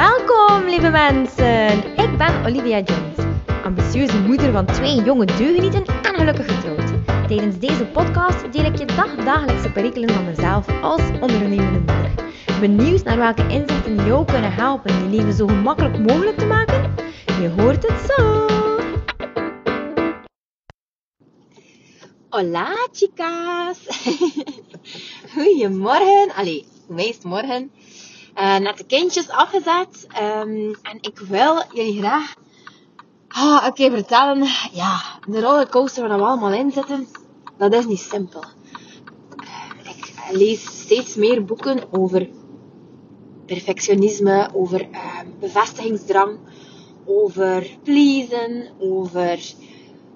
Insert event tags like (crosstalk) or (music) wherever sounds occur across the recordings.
Welkom, lieve mensen. Ik ben Olivia Jones, ambitieuze moeder van twee jonge deugenieten en gelukkig getrouwd. Tijdens deze podcast deel ik je dagdagelijkse perikelen van mezelf als ondernemende moeder. Benieuwd naar welke inzichten jou kunnen helpen je leven zo gemakkelijk mogelijk te maken? Je hoort het zo. Hola, chicas. (laughs) Goedemorgen. Allee, meest morgen. Uh, net de kindjes afgezet. Um, en ik wil jullie graag een keer vertellen. Ja, de rollercoaster waar we allemaal in zitten, dat is niet simpel. Uh, ik lees steeds meer boeken over perfectionisme, over uh, bevestigingsdrang, over pleasen, over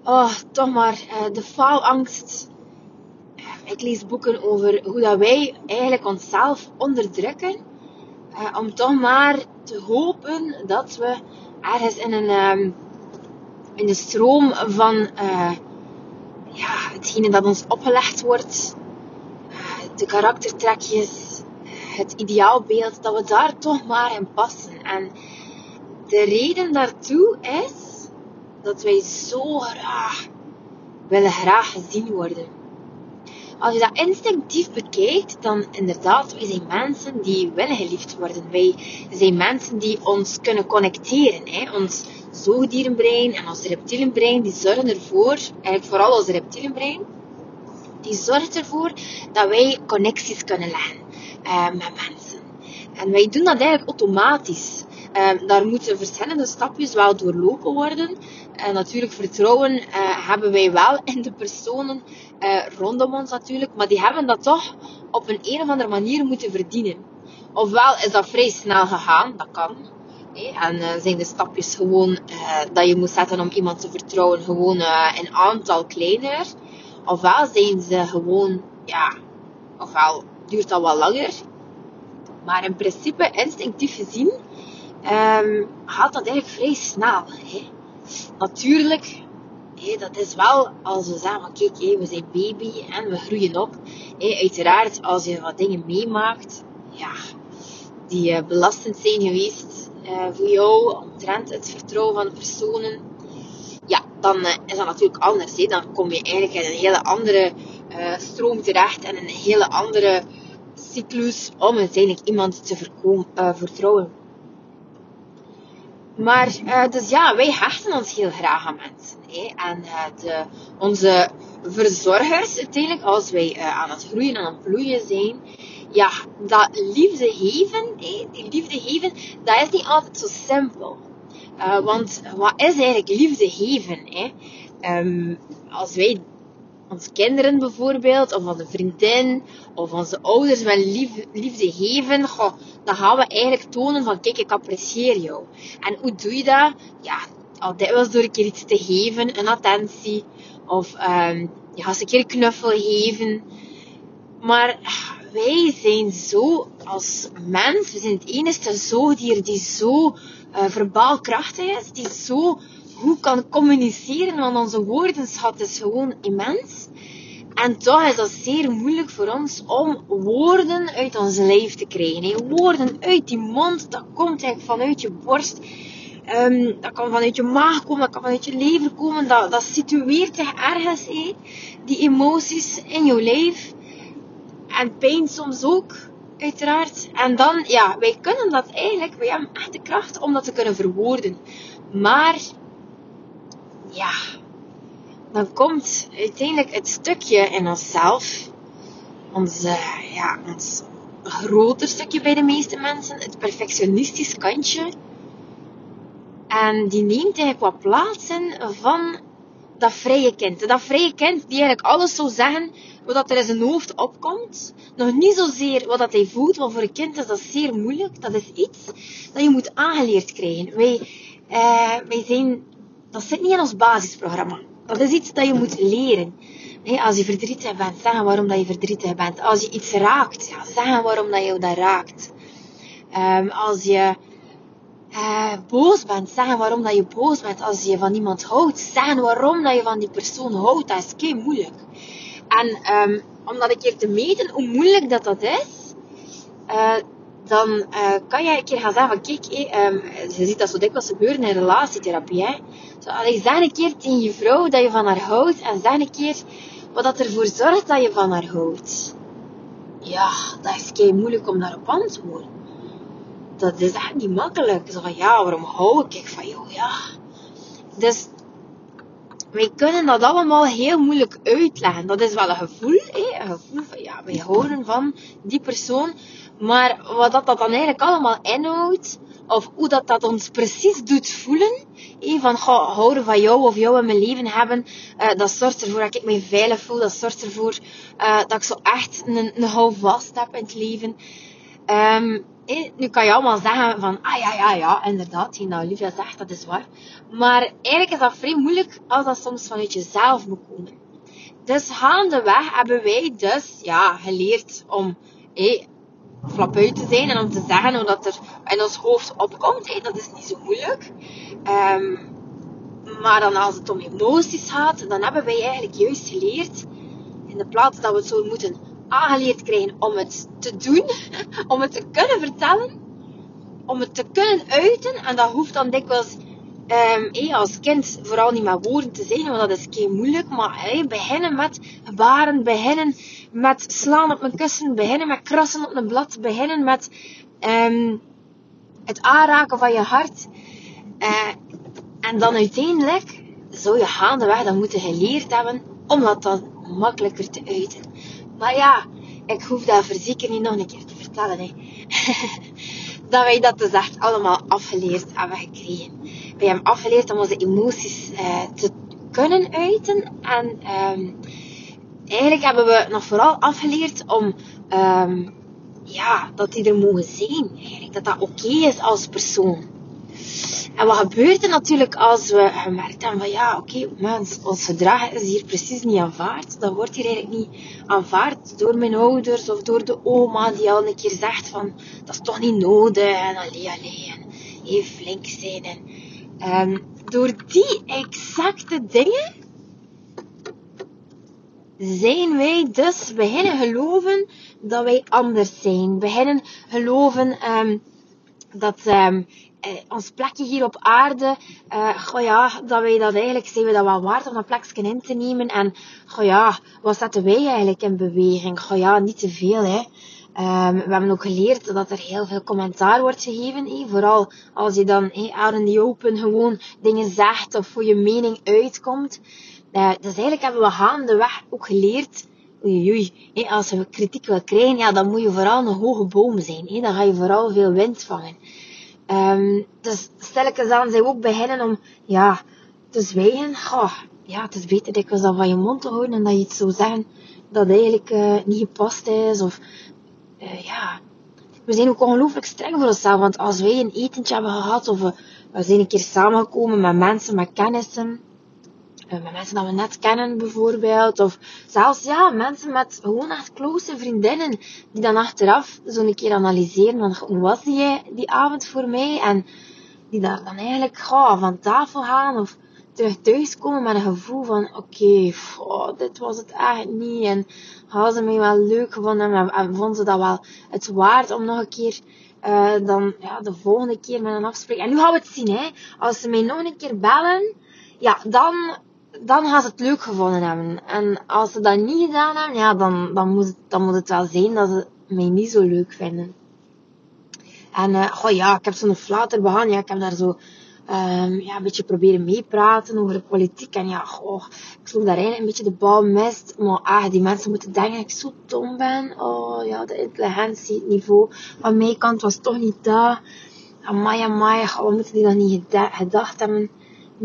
oh, toch maar de faalangst. Ik lees boeken over hoe dat wij eigenlijk onszelf onderdrukken uh, om toch maar te hopen dat we ergens in een, um, in de stroom van uh, ja, hetgene dat ons opgelegd wordt, uh, de karaktertrekjes, het ideaalbeeld, dat we daar toch maar in passen. En de reden daartoe is dat wij zo graag willen graag gezien worden als je dat instinctief bekijkt, dan inderdaad, wij zijn mensen die willen geliefd worden. Wij zijn mensen die ons kunnen connecteren. Hè? Ons zoogdierenbrein en ons reptielenbrein, die zorgen ervoor, eigenlijk vooral ons reptielenbrein, die zorgt ervoor dat wij connecties kunnen leggen uh, met mensen. En wij doen dat eigenlijk automatisch. Uh, daar moeten verschillende stapjes wel doorlopen worden. En natuurlijk, vertrouwen uh, hebben wij wel in de personen uh, rondom ons natuurlijk. Maar die hebben dat toch op een, een of andere manier moeten verdienen. Ofwel is dat vrij snel gegaan, dat kan. En zijn de stapjes gewoon dat je moet zetten om iemand te vertrouwen gewoon een aantal kleiner. Ofwel zijn ze gewoon, ja, ofwel duurt dat wat langer. Maar in principe, instinctief gezien, um, gaat dat eigenlijk vrij snel. Hè? Natuurlijk, hé, dat is wel als we zeggen, kijk, hé, we zijn baby en we groeien op. Hé, uiteraard, als je wat dingen meemaakt, ja, die uh, belastend zijn geweest uh, voor jou, omtrent het vertrouwen van personen, ja, dan uh, is dat natuurlijk anders. Dan kom je eigenlijk in een hele andere stroom terecht en een hele andere cyclus om uiteindelijk iemand te vertrouwen. Maar, uh, dus ja, wij hechten ons heel graag aan mensen. Hè? En uh, de, onze verzorgers, uiteindelijk, als wij uh, aan het groeien en aan het bloeien zijn, ja, dat liefde geven, hè? die liefde geven, dat is niet altijd zo simpel. want wat is eigenlijk liefde geven? Hè? Um, als wij onze kinderen bijvoorbeeld, of onze vriendin, of onze ouders wel liefde geven, goh, dan gaan we eigenlijk tonen van, kijk, ik apprecieer jou. En hoe doe je dat? Ja, al dikwijls door een keer iets te geven, een attentie, of um, je gaat een keer een knuffel geven. Maar wij zijn zo, als mens, we zijn het enige zoogdier die zo uh, verbaal krachtig is, die zo goed kan communiceren, want onze woordenschat is gewoon immens. En toch is dat zeer moeilijk voor ons om woorden uit ons lijf te krijgen. Woorden uit die mond, dat komt eigenlijk vanuit je borst. Um, dat kan vanuit je maag komen, dat kan vanuit je lever komen. Dat, dat situeert zich ergens, die emoties in je lijf. En pijn soms ook, uiteraard. En dan, ja, wij kunnen dat eigenlijk, wij hebben echt de kracht om dat te kunnen verwoorden. Maar ja, dan komt uiteindelijk het stukje in onszelf, ons, ja, ons groter stukje bij de meeste mensen, het perfectionistisch kantje. En die neemt eigenlijk wat plaats in van dat vrije kind. Dat vrije kind die eigenlijk alles zou zeggen wat er in zijn hoofd opkomt. Nog niet zozeer wat dat hij voelt, want voor een kind is dat zeer moeilijk. Dat is iets dat je moet aangeleerd krijgen. Wij, uh, wij zijn dat zit niet in ons basisprogramma. Dat is iets dat je moet leren. als je verdrietig bent, zeggen waarom dat je verdrietig bent. Als je iets raakt, ja, zeggen waarom dat je dat raakt. Um, als je uh, boos bent, zeggen waarom dat je boos bent. Als je van iemand houdt, zeggen waarom dat je van die persoon houdt. Dat is kei moeilijk. En um, om dat een te meten hoe moeilijk dat dat is, uh, dan uh, kan je een keer gaan zeggen van kijk, hey, um, je ziet dat zo dikwijls gebeuren in relatietherapie. Hè? Zo, allee, zeg een keer tegen je vrouw dat je van haar houdt en zeg een keer wat dat ervoor zorgt dat je van haar houdt. Ja, dat is kei moeilijk om daarop te antwoorden. Dat is echt niet makkelijk. Zo van ja, waarom hou ik van jou? Ja. Dus wij kunnen dat allemaal heel moeilijk uitleggen. Dat is wel een gevoel, hè? een gevoel van ja, wij houden van die persoon. Maar wat dat, dat dan eigenlijk allemaal inhoudt, of hoe dat, dat ons precies doet voelen, hè? van houden van jou of jou in mijn leven hebben, uh, dat zorgt ervoor dat ik me veilig voel, dat zorgt ervoor uh, dat ik zo echt een, een houvast heb in het leven. Um, nu kan je allemaal zeggen van, ah ja, ja, ja, inderdaad, nou Olivia zegt, dat is waar. Maar eigenlijk is dat vrij moeilijk als dat soms vanuit jezelf moet komen. Dus gaandeweg hebben wij dus, ja, geleerd om, flap uit te zijn en om te zeggen hoe dat er in ons hoofd opkomt. Dat is niet zo moeilijk. Um, maar dan als het om emoties gaat, dan hebben wij eigenlijk juist geleerd, in de plaats dat we het zo moeten aangeleerd krijgen om het te doen, (laughs) om het te kunnen vertellen, om het te kunnen uiten. En dat hoeft dan dikwijls um, als kind vooral niet met woorden te zeggen, want dat is kei moeilijk. Maar beginnen met gebaren, beginnen met slaan op een kussen, beginnen met krassen op een blad, beginnen met um, het aanraken van je hart. Uh, en dan uiteindelijk zou je gaandeweg dat moeten geleerd hebben om dat dan makkelijker te uiten. Maar ja, ik hoef dat zeker niet nog een keer te vertellen. Hè. (laughs) dat wij dat dus echt allemaal afgeleerd hebben gekregen. Wij hebben afgeleerd om onze emoties uh, te kunnen uiten. En um, eigenlijk hebben we nog vooral afgeleerd om um, ja, dat die er mogen zijn. Eigenlijk, dat dat oké is als persoon. En wat gebeurt er natuurlijk als we gemerkt hebben van ja, oké, okay, ons gedrag is hier precies niet aanvaard. Dat wordt hier eigenlijk niet aanvaard door mijn ouders of door de oma die al een keer zegt van dat is toch niet nodig en allee, allee, en even flink zijn. En, um, door die exacte dingen zijn wij dus beginnen geloven dat wij anders zijn. Beginnen geloven um, dat um, eh, ons plekje hier op aarde, uh, goh ja, dat wij dat eigenlijk, zijn we dat wel waard om dat plekje in te nemen. En goh ja, wat zetten wij eigenlijk in beweging? Goh ja, niet te veel hè. Um, we hebben ook geleerd dat er heel veel commentaar wordt gegeven. Vooral als je dan hey, out open gewoon dingen zegt of voor je mening uitkomt. Uh, dus eigenlijk hebben we gaandeweg ook geleerd oei, oei, als je kritiek wil krijgen, ja, dan moet je vooral een hoge boom zijn. Dan ga je vooral veel wind vangen. Um, dus stelkens aan zij ook beginnen om, ja, te zwijgen. Goh, ja, het is beter dikwijls dan van je mond te houden en dat je iets zou zeggen dat eigenlijk uh, niet gepast is. Of, uh, ja, we zijn ook ongelooflijk streng voor onszelf. Want als wij een etentje hebben gehad of we, zijn een keer samengekomen met mensen, met kennissen, uh, met mensen dat we net kennen bijvoorbeeld. Of zelfs ja, mensen met gewoon echt close vriendinnen. Die dan achteraf zo een keer analyseren van hoe was die, die avond voor mij. En die daar dan eigenlijk gauw van tafel gaan of terug thuiskomen met een gevoel van oké, dit was het echt niet. En hadden ze mij wel leuk gevonden en, en vonden ze dat wel het waard om nog een keer uh, dan ja, de volgende keer met een afspraak. En nu gaan we het zien, hè. Als ze mij nog een keer bellen, ja, dan dan gaan ze het leuk gevonden hebben. En als ze dat niet gedaan hebben, ja, dan, dan, moet, het, dan moet het wel zijn dat ze mij niet zo leuk vinden. En, uh, goh, ja, ik heb zo'n flater begaan. Ja, ik heb daar zo, um, ja, een beetje proberen meepraten over de politiek. En ja, goh, ik sloeg daar eigenlijk een beetje de bal mist. Maar ah, die mensen moeten denken dat ik zo dom ben. Oh, ja, de intelligentie, het niveau van mijn kant was toch niet daar. Amai, amai, wat moeten die dan niet gedacht hebben?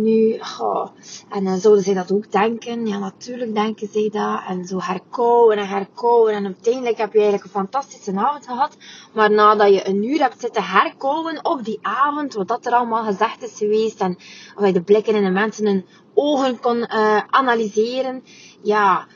Nu, goh, en dan zouden zij dat ook denken. Ja, natuurlijk denken zij dat. En zo herkouwen en herkouwen. En uiteindelijk heb je eigenlijk een fantastische avond gehad. Maar nadat je een uur hebt zitten herkouwen op die avond, wat dat er allemaal gezegd is geweest. En of je de blikken in de mensen hun ogen kon uh, analyseren. Ja,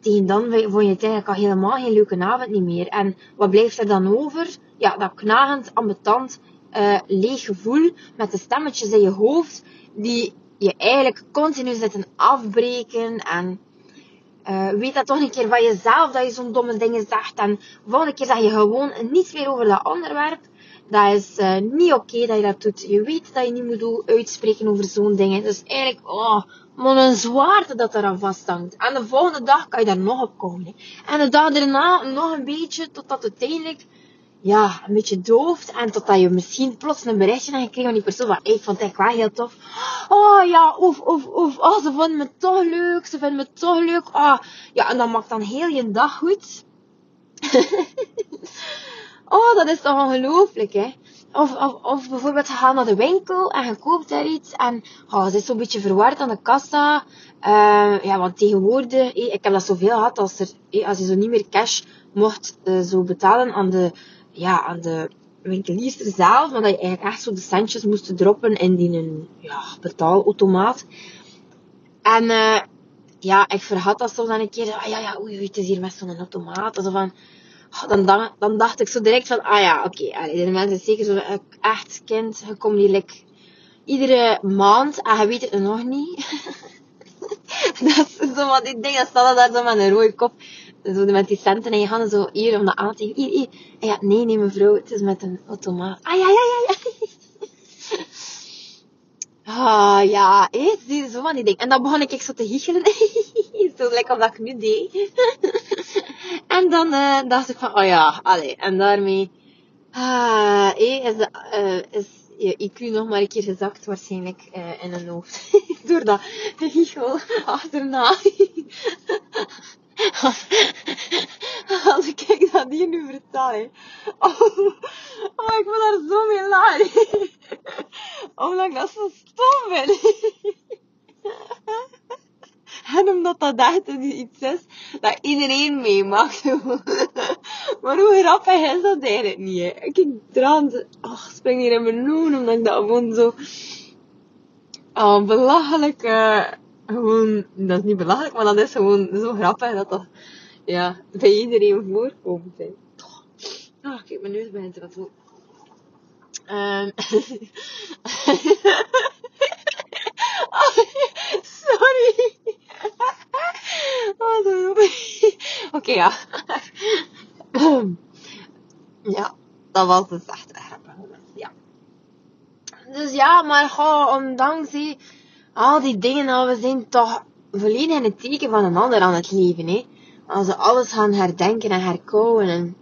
tegen dan vond je het eigenlijk al helemaal geen leuke avond niet meer. En wat blijft er dan over? Ja, dat knagend, ambetant, uh, leeg gevoel met de stemmetjes in je hoofd die je eigenlijk continu zitten afbreken en Uh, weet dat toch een keer van jezelf dat je zo'n domme dingen zegt. En volgende keer zeg je gewoon niets meer over dat onderwerp. Dat is uh, niet oké dat je dat doet. Je weet dat je niet moet uitspreken over zo'n dingen. Dus eigenlijk, oh, maar een zwaarte dat eraan vasthangt. En de volgende dag kan je daar nog op komen. En de dag daarna nog een beetje, totdat uiteindelijk ja, een beetje dooft. En totdat je misschien plots een berichtje hebt gekregen van die persoon van, ik vond het echt wel heel tof. Oh ja, oef, oef, oef. Oh, ze vonden me toch leuk. Ze vinden me toch leuk. Oh, ja, en dat maakt dan heel je dag goed. (laughs) oh, dat is toch ongelooflijk, hè. Of, of, bijvoorbeeld, je gaat naar de winkel en je koopt daar iets en oh, ze is zo'n beetje verward aan de kassa. Uh, ja, want tegenwoordig, eh, ik heb dat zoveel gehad, als, er, eh, als je zo niet meer cash mocht zo betalen aan de, ja, aan de winkeliers er zelf, maar dat je eigenlijk echt zo de centjes moest droppen in die een, ja, betaalautomaat. En uh, ja, ik vergat dat soms dan een keer. Ah ja, ja, oei, oei, het is hier met zo'n automaat. Of van, oh, dan, dan, dan, dacht ik zo direct van, ah ja, oké, okay, de mensen zeker zo echt kind, je komt hier iedere maand en je weet het nog niet. (laughs) dat is zo wat ik denk, dat staat daar zo met een rode kop. Zo met die centen en je gaat zo hier om de aan te hier, hier. En ja, nee, nee mevrouw, het is met een automaat. Ah ja, ja, ja, ja. (laughs) Ah, ja, hé, zo van die dingen. En dan begon ik zo te giechelen. (laughs) zo lekker als dat ik nu deed. (laughs) en dan uh, dacht ik van, oh ja, allee. En daarmee, ah, is, de, uh, is je IQ nog maar een keer gezakt waarschijnlijk uh, in een hoofd. Door dat giechel achterna. (laughs) Als ik dat hier nu vertel. Oh, oh, ik wil daar zo mee lachen. Omdat ik dat zo stom vind. (laughs) En omdat dat echt iets is dat iedereen meemaakt. (laughs) maar hoe grappig is dat eigenlijk niet? Hè? Ik draan, ach, spring hier in mijn loon omdat ik dat gewoon zo oh, belachelijk, uh, gewoon, dat is niet belachelijk, maar dat is gewoon zo grappig dat dat, ja, bij iedereen voorkomt. Hè. Oh, kijk, mijn neus begint te wat zo. Um, sorry. (laughs) Oh, (laughs) Oké, ja. (laughs) ja, dat was dus echt grappig. Ja. Dus ja, maar gewoon, ondanks die, al die dingen, nou, we zijn toch volledig in het teken van een ander aan het leven. Hè? Als we alles gaan herdenken en herkouwen. En...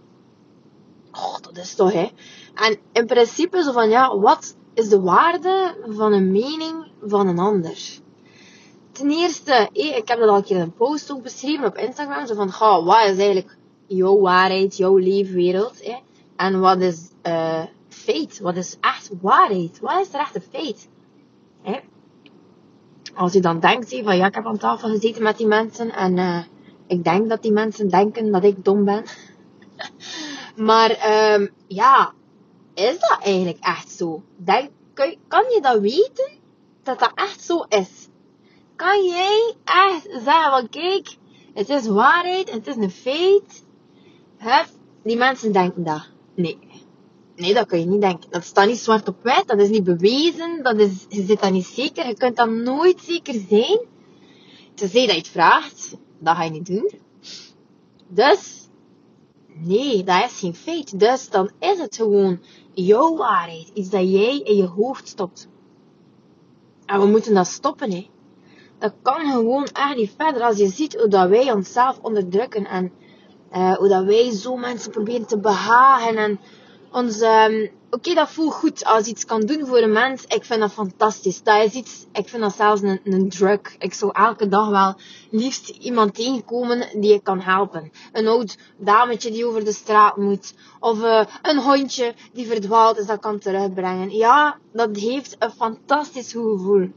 Dat is toch, hè. En in principe zo van, ja, wat is de waarde van een mening van een ander? Ten eerste, ik heb dat al een keer in een post ook beschreven op Instagram. Zo van, wat is eigenlijk jouw waarheid, jouw leefwereld? Hè? En wat is uh, feit? Wat is echt waarheid? Wat is er echt een feit? Hè? Als je dan denkt van, ja, ik heb aan tafel gezeten met die mensen en uh, ik denk dat die mensen denken dat ik dom ben. (laughs) maar um, ja, is dat eigenlijk echt zo? Denk, kan, je dat weten? Dat dat echt zo is? Kan jij echt zeggen van kijk, het is waarheid, het is een feit. Die mensen denken dat. Nee. Nee, dat kan je niet denken. Dat staat niet zwart op wit, dat is niet bewezen, dat is, je zit dat niet zeker, je kunt dat nooit zeker zijn. Tenzij dat je het vraagt, dat ga je niet doen. Dus, nee, dat is geen feit. Dus dan is het gewoon jouw waarheid. Iets dat jij in je hoofd stopt. En we moeten dat stoppen, hè. Dat kan gewoon echt niet verder. Als je ziet hoe dat wij onszelf onderdrukken en uh, hoe dat wij zo mensen proberen te behagen en ons, um, oké, dat voelt goed als je iets kan doen voor een mens. Ik vind dat fantastisch. Dat is iets, ik vind dat zelfs een, een drug. Ik zou elke dag wel liefst iemand tegenkomen die ik kan helpen. Een oud dametje die over de straat moet. Of uh, een hondje die verdwaald is dat kan terugbrengen. Ja, dat heeft een fantastisch gevoel.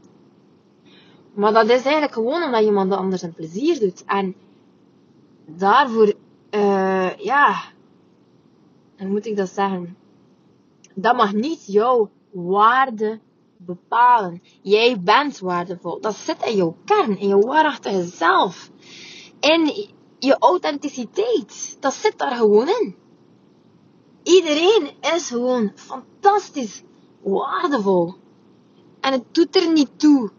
Maar dat is eigenlijk gewoon omdat iemand anders een plezier doet. En daarvoor, uh, ja, hoe moet ik dat zeggen? Dat mag niet jouw waarde bepalen. Jij bent waardevol. Dat zit in jouw kern, in jouw waarachtige zelf. In je authenticiteit. Dat zit daar gewoon in. Iedereen is gewoon fantastisch waardevol. En het doet er niet toe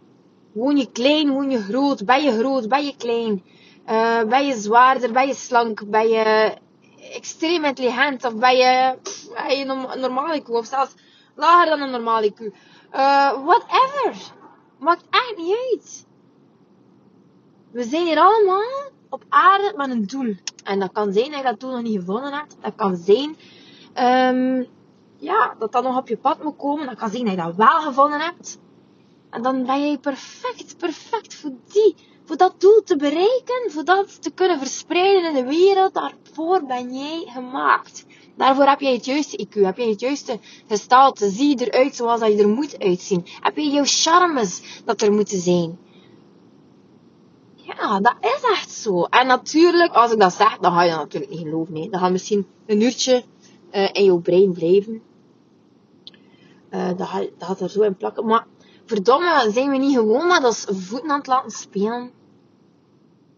Woon je klein, woon je groot, ben je groot, ben je klein. Uh, ben je zwaarder? Ben je slank? Ben je extreem intelligent? Of ben je, ben je een normale IQ? Of zelfs lager dan een normale IQ? Uh, whatever. Maakt echt niet uit. We zijn hier allemaal op aarde met een doel. En dat kan zijn dat je dat doel nog niet gevonden hebt. Dat kan zijn um, ja, dat dat nog op je pad moet komen. Dat kan zijn dat je dat wel gevonden hebt. En dan ben je perfect, perfect voor die, voor dat doel te bereiken, voor dat te kunnen verspreiden in de wereld. Daarvoor ben jij gemaakt. Daarvoor heb je het juiste IQ, heb je het juiste gestalte. Zie je eruit zoals dat je er moet uitzien. Heb je jouw charmes dat er moeten zijn. Ja, dat is echt zo. En natuurlijk, als ik dat zeg, dan ga je dat natuurlijk niet geloven. Nee. Dan gaat misschien een uurtje uh, in jouw brein blijven. Dat, gaat, dat gaat er zo in plakken. Maar verdomme, zijn we niet gewoon met ons voeten aan het laten spelen?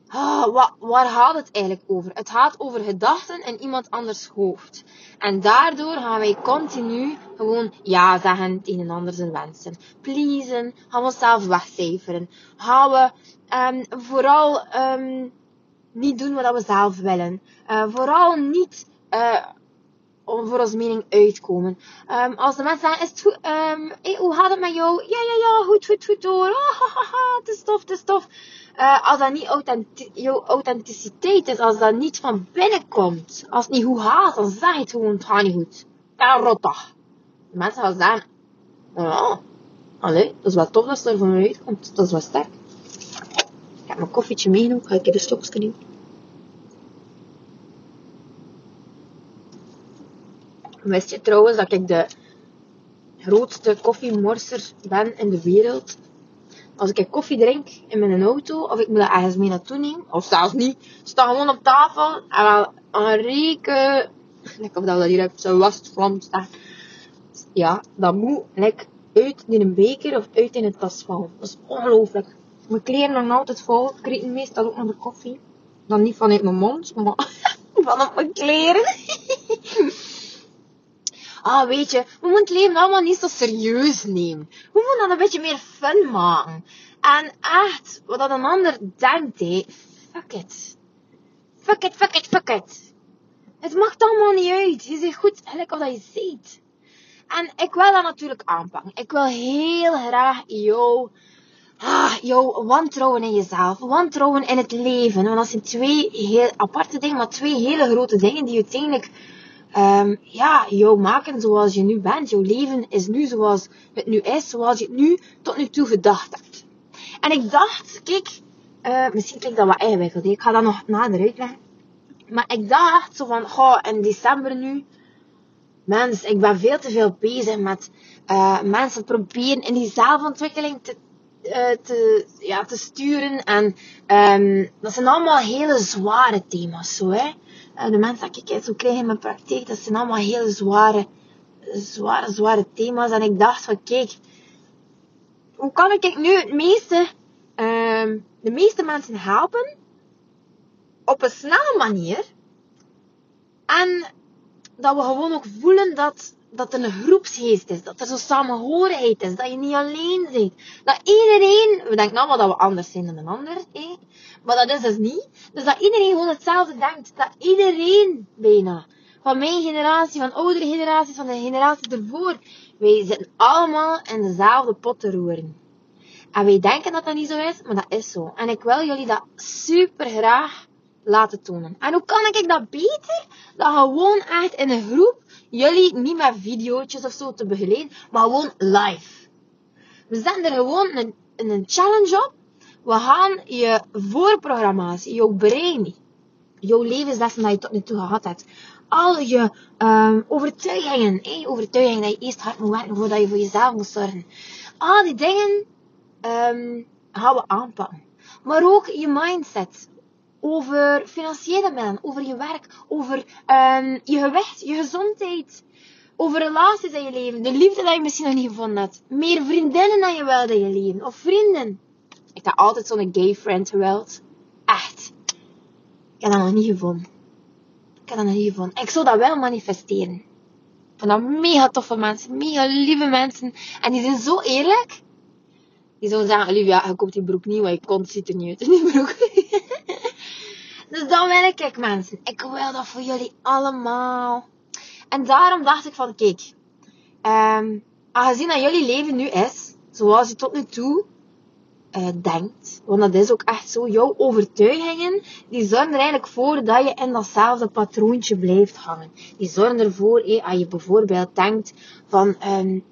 Ah, waar gaat het eigenlijk over? Het gaat over gedachten in iemand anders hoofd. En daardoor gaan wij continu gewoon ja zeggen tegen een ander zijn wensen. Pleasen, gaan we onszelf wegcijferen. Gaan we um, vooral um, niet doen wat we zelf willen. Uh, vooral niet uh, voor onze mening uitkomen. Um, als de mensen zeggen, is het goed, um, hey, hoe gaat het met jou? Ja, ja, ja, goed, goed, goed hoor. Oh, ha, ha, ha, het is tof, het is tof. Uh, als dat niet authentic jouw authenticiteit is, als dat niet van binnen komt, als het niet goed gaat, dan zeg je het gewoon, het gaat niet goed. Ja, rotta. De mensen gaan zeggen, ja, allee, dat is wel tof dat het er van uitkomt. Dat is wel sterk. Ik heb mijn koffietje meegenomen, ga ik even de stokje doen. Wist je trouwens dat ik de grootste koffiemorser ben in de wereld? Als ik koffie drink in mijn auto, of ik moet dat ergens mee naartoe nemen, of zelfs niet, sta gewoon op tafel en wel een reken, ik of dat hier heb, zo'n wastvlam staan. Ja, dat moet like, uit in een beker of uit in een tas vallen. Dat is ongelooflijk. Mijn kleren hangen altijd vol. Ik kreeg meestal ook nog de koffie. Dan niet vanuit mijn mond, maar (laughs) van op mijn kleren. (laughs) ah, weet je, we moeten het leven allemaal niet zo serieus nemen. We moeten dat een beetje meer fun maken. En echt, wat dat een ander denkt, hé, fuck it. Fuck it, fuck it, fuck it. Het maakt allemaal niet uit. Je zegt goed, gelijk wat je ziet. En ik wil dat natuurlijk aanpakken. Ik wil heel graag jou, ah, jou wantrouwen in jezelf. Wantrouwen in het leven. Want dat zijn twee heel aparte dingen, maar twee hele grote dingen die uiteindelijk um, ja, jou maken zoals je nu bent. Jouw leven is nu zoals het nu is, zoals je het nu tot nu toe gedacht hebt. En ik dacht, kijk, uh, misschien klinkt dat wat ingewikkeld. Ik ga dat nog nader uitleggen. Maar ik dacht zo van, goh, in december nu, mens, ik ben veel te veel bezig met uh, mensen proberen in die zelfontwikkeling te, te, ja, te sturen. En um, dat zijn allemaal hele zware thema's, zo hè. Uh, de mensen dat ik zo krijg in mijn praktijk, dat zijn allemaal hele zware, zware, zware thema's. En ik dacht van, kijk, hoe kan ik nu het meeste, uh, de meeste mensen helpen op een snelle manier. En dat we gewoon ook voelen dat, dat er een groepsgeest is. Dat er zo samenhorigheid is. Dat je niet alleen bent. Dat iedereen, we denken allemaal dat we anders zijn dan een ander. Eh? Maar dat is dus niet. Dus dat iedereen gewoon hetzelfde denkt. Dat iedereen bijna. Van mijn generatie, van oudere generaties, van de generatie ervoor. Wij zitten allemaal in dezelfde pot te roeren. En wij denken dat dat niet zo is, maar dat is zo. En ik wil jullie dat super graag laten tonen. En hoe kan ik dat beter? Dan gewoon echt in een groep jullie niet met video's of zo te begeleiden, maar gewoon live. We zetten er gewoon een, een challenge op. We gaan je voorprogrammatie, jouw brein, jouw levenslessen dat je tot nu toe gehad hebt, al je um, overtuigingen, eh, overtuigingen dat je eerst hard moet werken voordat je voor jezelf moet zorgen. Al die dingen um, gaan we aanpakken. Maar ook je mindset over financiële middelen, over je werk, over um, je gewicht, je gezondheid, over relaties in je leven, de liefde dat je misschien nog niet gevonden hebt, meer vriendinnen dan je wilde in je leven, of vrienden. Ik heb altijd zo'n gay friend gewild. Echt. Ik heb dat nog niet gevonden. Ik heb dat nog niet gevonden. Ik zou dat wel manifesteren. Vind dat mega toffe mensen, mega lieve mensen. En die zijn zo eerlijk. Die zouden zeggen, Olivia, je koopt die broek niet, want je kont ziet er niet uit in die broek. (laughs) Dus dat wil ik, mensen. Ik wil dat voor jullie allemaal. En daarom dacht ik van, kijk, um, aangezien dat jullie leven nu is, zoals je tot nu toe uh, denkt, want dat is ook echt zo, jouw overtuigingen, die zorgen er eigenlijk voor dat je in datzelfde patroontje blijft hangen. Die zorgen ervoor, eh, als je bijvoorbeeld denkt van, um,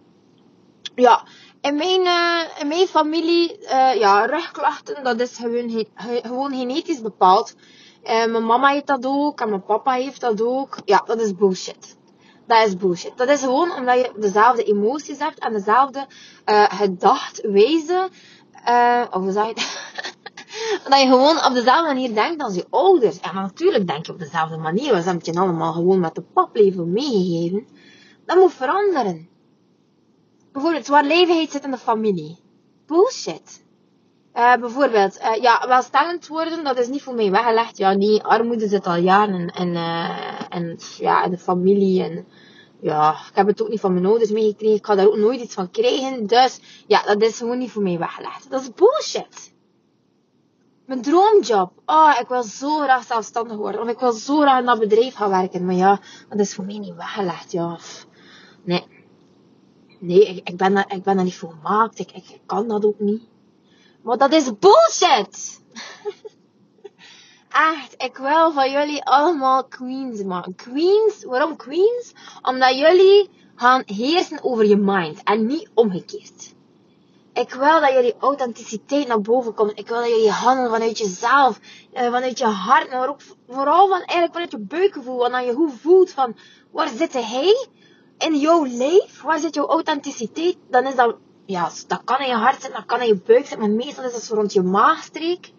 ja, in mijn, uh, in mijn familie, uh, ja, rugklachten, dat is gewoon, gewoon genetisch bepaald. Uh, mijn mama heeft dat ook en mijn papa heeft dat ook. Ja, dat is bullshit. Dat is bullshit. Dat is gewoon omdat je dezelfde emoties hebt en dezelfde uh, gedachtwijze. Uh, of hoe zeg je dat? (laughs) dat je gewoon op dezelfde manier denkt als je ouders. En natuurlijk denk je op dezelfde manier. We hebben je allemaal gewoon met de paplevel meegegeven. Dat moet veranderen. Bijvoorbeeld, zwaarlijvigheid zit in de familie. Bullshit. Uh, bijvoorbeeld, uh, ja, welstellend worden, dat is niet voor mij weggelegd. Ja, nee, armoede zit al jaren in, in, uh, ja, in de familie. En, ja, ik heb het ook niet van mijn ouders meegekregen. Ik ga daar ook nooit iets van krijgen. Dus, ja, dat is gewoon niet voor mij weggelegd. Dat is bullshit. Mijn droomjob. Oh, ik wil zo graag zelfstandig worden. Of ik wil zo graag in dat bedrijf gaan werken. Maar ja, dat is voor mij niet weggelegd. Ja, nee. Nee, ik, ik, ben, daar, ik ben daar niet voor gemaakt. Ik, ik kan dat ook niet. Maar dat is bullshit! (laughs) Echt, ik wil van jullie allemaal queens maken. Queens, waarom queens? Omdat jullie gaan heersen over je mind en niet omgekeerd. Ik wil dat jullie authenticiteit naar boven komt. Ik wil dat jullie handelen vanuit jezelf, eh, vanuit je hart, maar ook vooral van, eigenlijk vanuit je buikgevoel. Want je hoe voelt van, waar zit hij? in jouw lijf, waar zit jouw authenticiteit, dan is dat, ja, dat kan in je hart zitten, dat kan in je buik zitten, maar meestal is dat zo rond je maagstreek.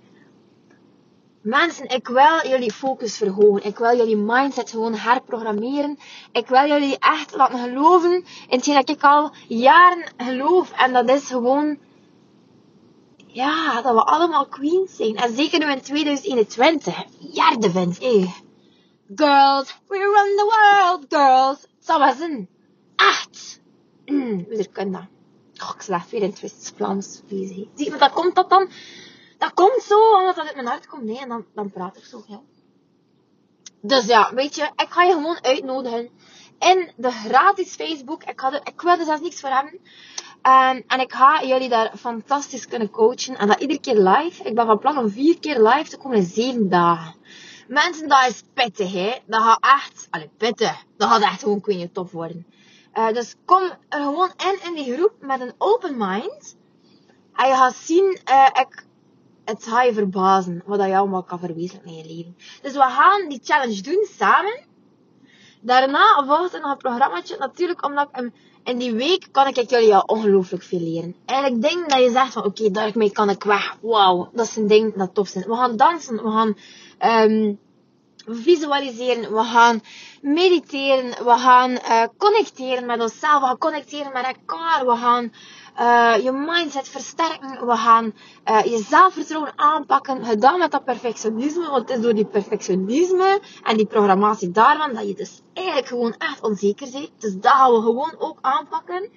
Mensen, ik wil jullie focus verhogen. Ik wil jullie mindset gewoon herprogrammeren. Ik wil jullie echt laten geloven in hetgeen dat ik al jaren geloof. En dat is gewoon, ja, dat we allemaal queens zijn. En zeker nu in 2021. Jarde vindt, eh. Girls, we run the world, girls. Zo was een echt. Mm, hoe kan dat? Oh, ik slaap weer in West-Vlaams bezig. Zie je, dat komt dat dan? Dat komt zo, omdat dat uit mijn hart komt. Nee, en dan, dan praat ik zo, ja. Dus ja, weet je, ik ga je gewoon uitnodigen in de gratis Facebook. Ik, er, ik wil er zelfs niks voor hebben. En, ik ga jullie daar fantastisch kunnen coachen. En dat iedere keer live. Ik ben van plan om vier keer live te komen in zeven dagen. Mensen, dat is pittig, hè. Dat gaat echt, allee, pittig. Dat gaat echt gewoon Queen top worden. Uh, dus kom er gewoon in, in die groep met een open mind. En je gaat zien, uh, ik, het gaat je verbazen wat je allemaal kan verwezenlijken in je leven. Dus we gaan die challenge doen samen. Daarna volgt er nog een programmaatje. Natuurlijk, omdat ik in die week kan ik jullie al ongelooflijk veel leren. Eigenlijk dingen dat je zegt van, oké, okay, daarmee kan ik weg. Wauw, dat zijn dingen dat tof zijn. We gaan dansen, we gaan um, visualiseren, we gaan mediteren, we gaan uh, connecteren met onszelf, we gaan connecteren met elkaar, we gaan uh, je mindset versterken, we gaan uh, je zelfvertrouwen aanpakken, gedaan met dat perfectionisme, want het is door die perfectionisme en die programmatie daarvan dat je dus eigenlijk gewoon echt onzeker bent. Dus dat gaan we gewoon ook aanpakken.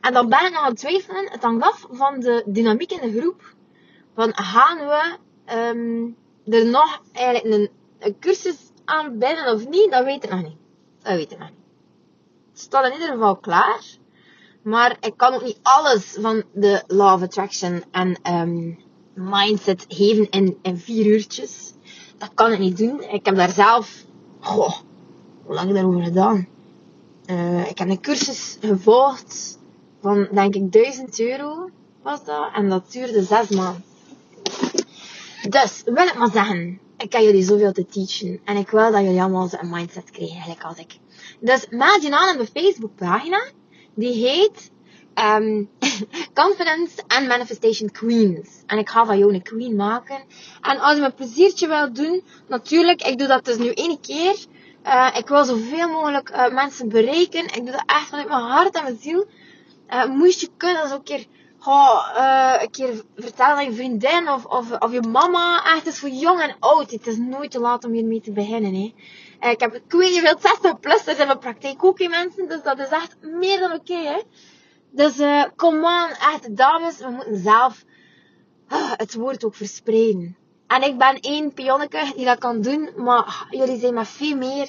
En dan ben ik aan het twijfelen, het hangt af van de dynamiek in de groep, van gaan we um, er nog eigenlijk een, een cursus aan binnen of niet, dat weet ik nog niet. Dat weet ik nog niet. Het staat in ieder geval klaar. Maar ik kan ook niet alles van de Law of Attraction en um, mindset geven in, in vier uurtjes. Dat kan ik niet doen. Ik heb daar zelf, goh, hoe lang ik daarover gedaan? Uh, ik heb een cursus gevolgd van, denk ik, 1000 euro was dat. En dat duurde zes maanden. Dus, wil ik maar zeggen, ik kan jullie zoveel te teachen. En ik wil dat jullie allemaal een mindset krijgen, gelijk als ik. Dus, maak je aan op de Facebookpagina. Die heet um, (laughs) Confidence and Manifestation Queens. En ik ga van jou een queen maken. En als je me pleziertje wilt doen, natuurlijk, ik doe dat dus nu één keer. Uh, ik wil zoveel mogelijk uh, mensen bereiken. Ik doe dat echt vanuit mijn hart en mijn ziel. Uh, moest je kunnen, zo een keer oh, uh, een keer vertellen aan je vriendin of, of, of je mama. Echt, het is voor jong en oud. Het is nooit te laat om hiermee te beginnen. Hè. Uh, ik heb, ik weet je veel 60 plus in mijn praktijk ook, hè, mensen. Dus dat is echt meer dan oké. Okay, dus uh, kom aan, echt dames, we moeten zelf uh, het woord ook verspreiden. En ik ben één pionneke die dat kan doen, maar jullie zijn met veel meer.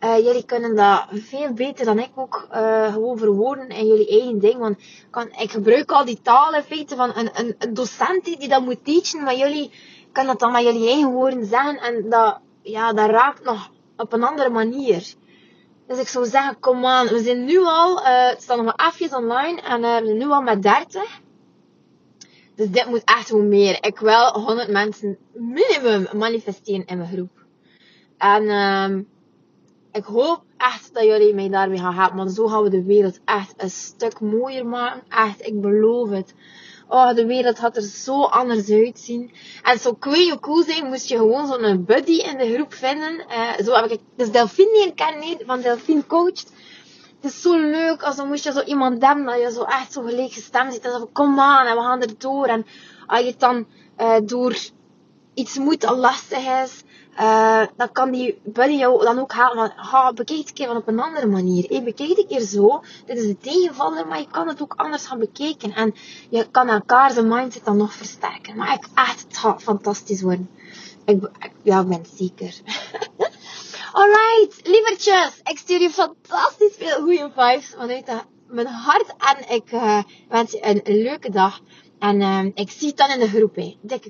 Uh, jullie kunnen dat veel beter dan ik ook uh, gewoon verwoorden in jullie eigen ding. Want kan, ik gebruik al die talen feiten van een, een, docent die dat moet teachen, maar jullie kunnen dat dan met jullie eigen woorden zeggen. En dat, ja, dat raakt nog op een andere manier. Dus ik zou zeggen, kom aan, we zijn nu al, uh, het staat nog maar afjes online en we zijn nu al met 30. Dus dit moet echt hoe meer. Ik wil 100 mensen minimum manifesteren in mijn groep. En uh, ik hoop echt dat jullie mij daarmee gaan helpen. Want zo gaan we de wereld echt een stuk mooier maken. Echt, ik beloof het. Oh, de wereld gaat er zo anders uitzien. En zo je cool zijn, moest je gewoon zo'n buddy in de groep vinden. Uh, zo heb ik dus Delphine leren kennen, van Delphine Coached het is zo leuk als dan moest je zo iemand hebben dat je zo echt zo gelijk gestemd zit. En zo kom aan en we gaan er door. En als je dan uh, door iets moet dat lastig is, uh, dan kan die buddy jou dan ook halen van, ha, bekijk het een keer van op een andere manier. Hey, bekijk het een keer zo. Dit is de tegenvaller, maar je kan het ook anders gaan bekijken. En je kan elkaar zijn mindset dan nog versterken. Maar ik, echt, het gaat fantastisch worden. Ik, ik ja, ik ben het zeker. (laughs) Alright, lievertjes. Ik stuur je fantastisch veel goede vibes vanuit mijn hart. En ik uh, wens je een leuke dag. En uh, ik zie het dan in de groep. Hè. Dikke